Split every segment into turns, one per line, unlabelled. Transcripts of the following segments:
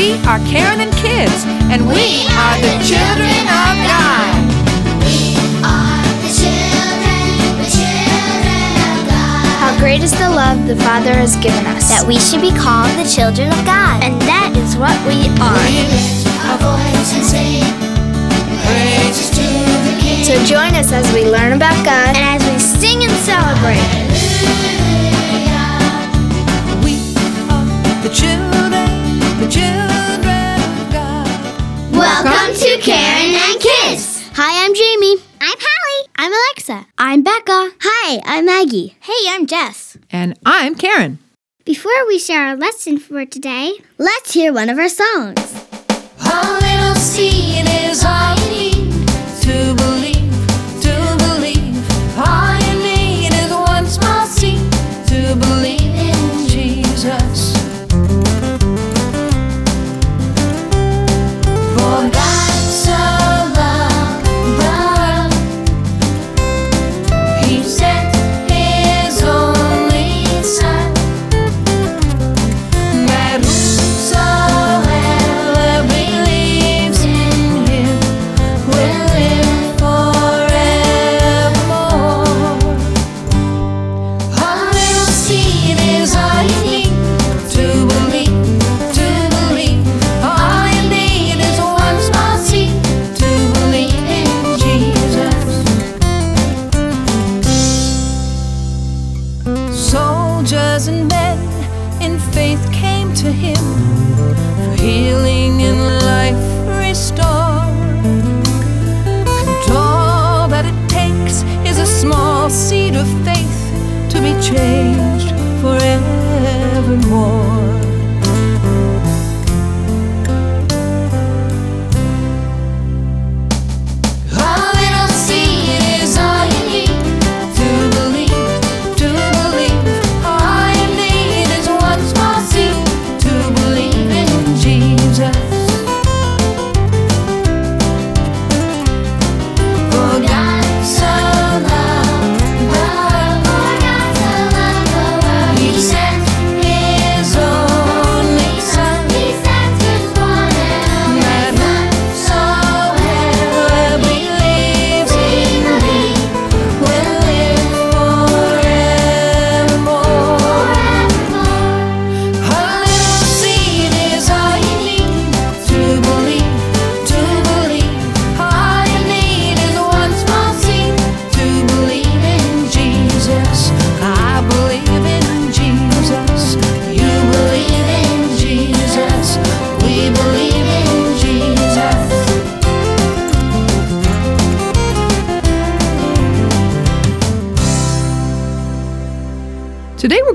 We are Karen and Kids, and we are the children of God. We are the children, the children of God.
How great is the love the Father has given us.
that we should be called the children of God.
And that is what we are. So join us as we learn about God and as we sing and celebrate. Hi, I'm
Maggie.
Hey, I'm Jess.
And I'm Karen.
Before we share our lesson for today, let's hear one of our songs.
A little seed is all changed forevermore.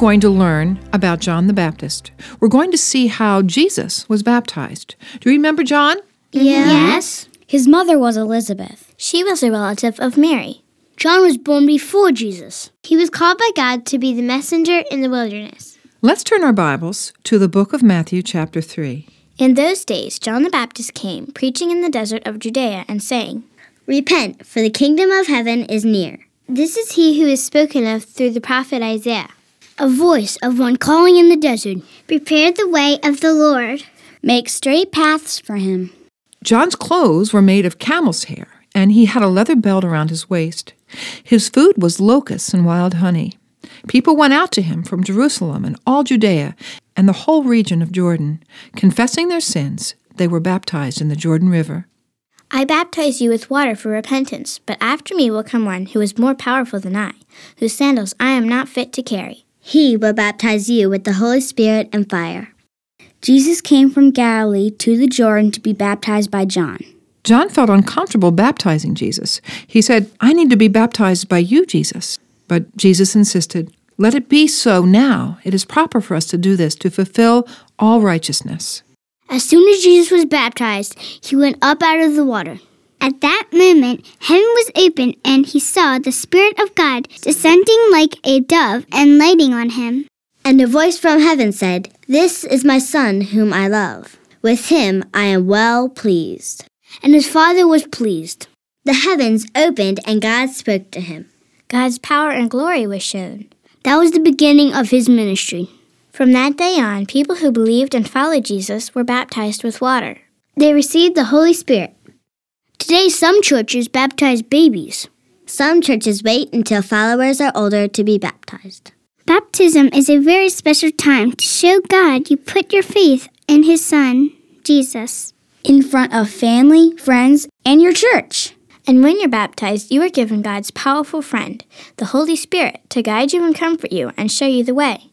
Going to learn about John the Baptist. We're going to see how Jesus was baptized. Do you remember John?
Yes.
His mother was Elizabeth.
She was a relative of Mary.
John was born before Jesus.
He was called by God to be the messenger in the wilderness.
Let's turn our Bibles to the book of Matthew, chapter 3.
In those days, John the Baptist came, preaching in the desert of Judea and saying,
Repent, for the kingdom of heaven is near.
This is he who is spoken of through the prophet Isaiah.
A voice of one calling in the desert.
Prepare the way of the Lord.
Make straight paths for him.
John's clothes were made of camel's hair, and he had a leather belt around his waist. His food was locusts and wild honey. People went out to him from Jerusalem and all Judea and the whole region of Jordan. Confessing their sins, they were baptized in the Jordan River.
I baptize you with water for repentance, but after me will come one who is more powerful than I, whose sandals I am not fit to carry.
He will baptize you with the Holy Spirit and fire.
Jesus came from Galilee to the Jordan to be baptized by John.
John felt uncomfortable baptizing Jesus. He said, I need to be baptized by you, Jesus. But Jesus insisted, Let it be so now. It is proper for us to do this to fulfill all righteousness.
As soon as Jesus was baptized, he went up out of the water.
At that moment, heaven was opened, and he saw the Spirit of God descending like a dove and lighting on him.
And a voice from heaven said, This is my Son whom I love. With him I am well pleased.
And his father was pleased.
The heavens opened and God spoke to him.
God's power and glory was shown.
That was the beginning of his ministry.
From that day on, people who believed and followed Jesus were baptized with water.
They received the Holy Spirit. Today, some churches baptize babies.
Some churches wait until followers are older to be baptized.
Baptism is a very special time to show God you put your faith in His Son, Jesus.
In front of family, friends, and your church.
And when you're baptized, you are given God's powerful friend, the Holy Spirit, to guide you and comfort you and show you the way.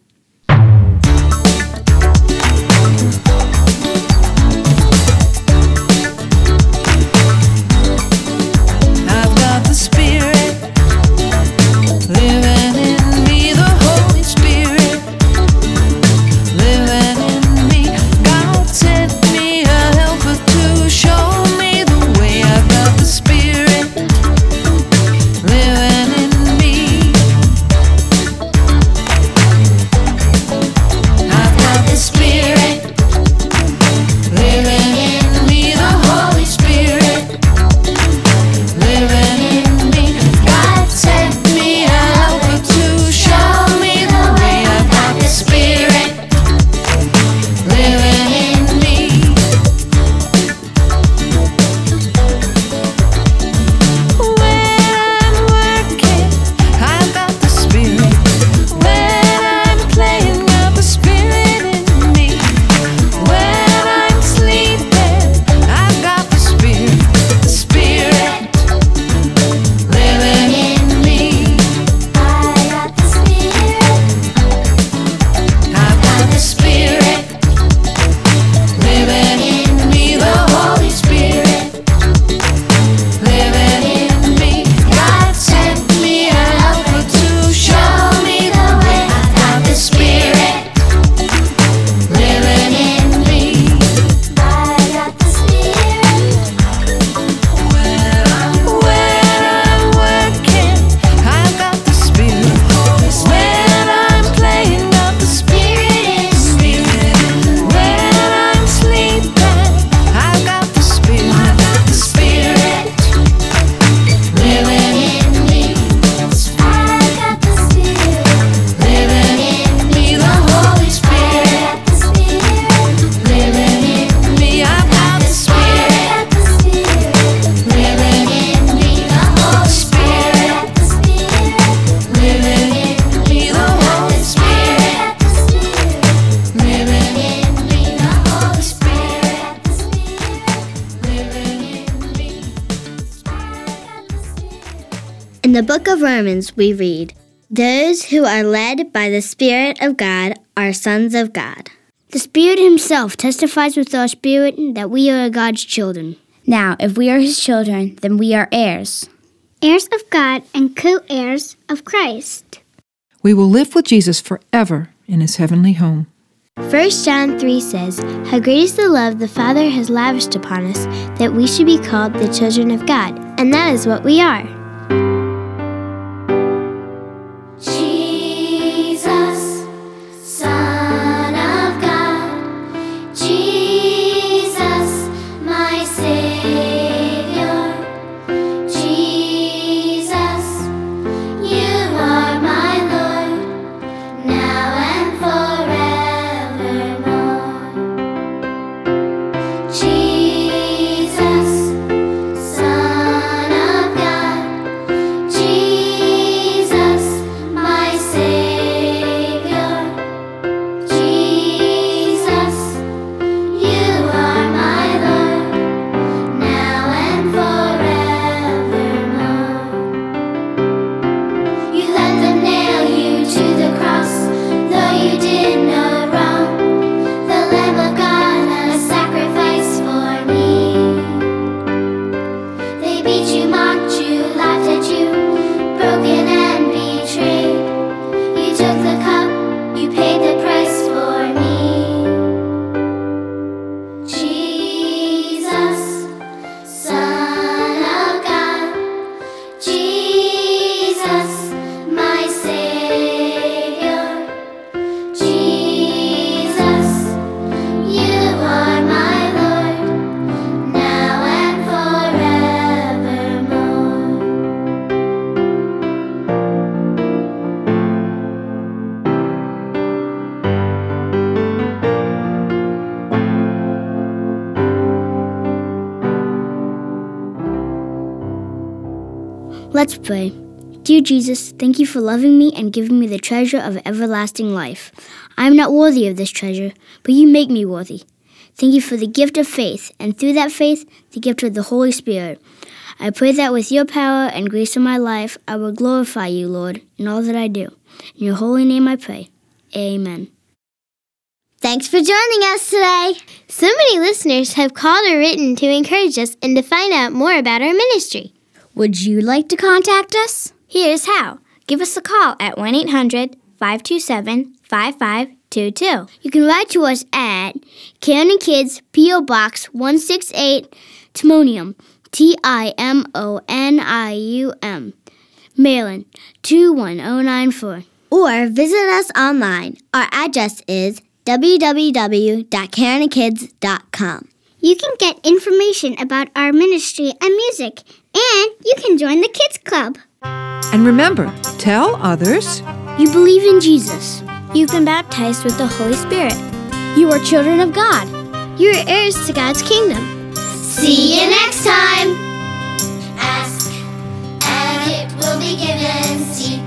The
book of Romans, we read, Those who are led by the Spirit of God are sons of God.
The Spirit Himself testifies with our spirit that we are God's children.
Now, if we are his children, then we are heirs.
Heirs of God and co heirs of Christ.
We will live with Jesus forever in his heavenly home.
1 John 3 says, How great is the love the Father has lavished upon us that we should be called the children of God. And that is what we are.
Let's pray. Dear Jesus, thank you for loving me and giving me the treasure of everlasting life. I am not worthy of this treasure, but you make me worthy. Thank you for the gift of faith, and through that faith, the gift of the Holy Spirit. I pray that with your power and grace in my life, I will glorify you, Lord, in all that I do. In your holy name I pray. Amen.
Thanks for joining us today.
So many listeners have called or written to encourage us and to find out more about our ministry.
Would you like to contact us?
Here's how. Give us a call at 1 800 527 5522. You can write to us at Karen and Kids, P.O. Box 168, Timonium, T I M O N I U M, Maryland 21094.
Or visit us online. Our address is www.karenandkids.com.
You can get information about our ministry and music, and you can join the Kids Club.
And remember, tell others.
You believe in Jesus. You've been baptized with the Holy Spirit.
You are children of God.
You're heirs to God's kingdom.
See you next time.
Ask, and it will be given. Seek,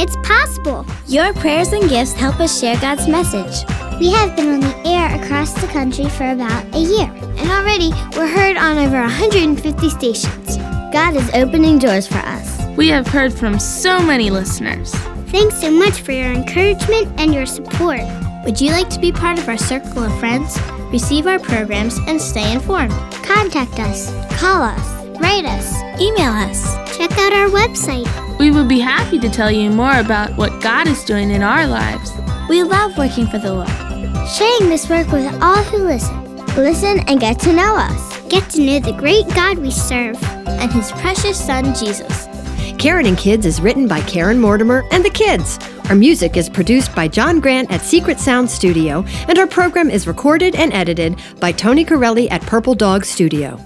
Kids possible.
Your prayers and gifts help us share God's message.
We have been on the air across the country for about a year, and already we're heard on over 150 stations.
God is opening doors for us.
We have heard from so many listeners.
Thanks so much for your encouragement and your support.
Would you like to be part of our circle of friends? Receive our programs and stay informed.
Contact us, call us, write us,
Email us.
check out our website.
We would be happy to tell you more about what God is doing in our lives.
We love working for the Lord.
Sharing this work with all who listen.
Listen and get to know us.
Get to know the great God we serve.
And his precious son, Jesus.
Karen and Kids is written by Karen Mortimer and the kids. Our music is produced by John Grant at Secret Sound Studio, and our program is recorded and edited by Tony Corelli at Purple Dog Studio.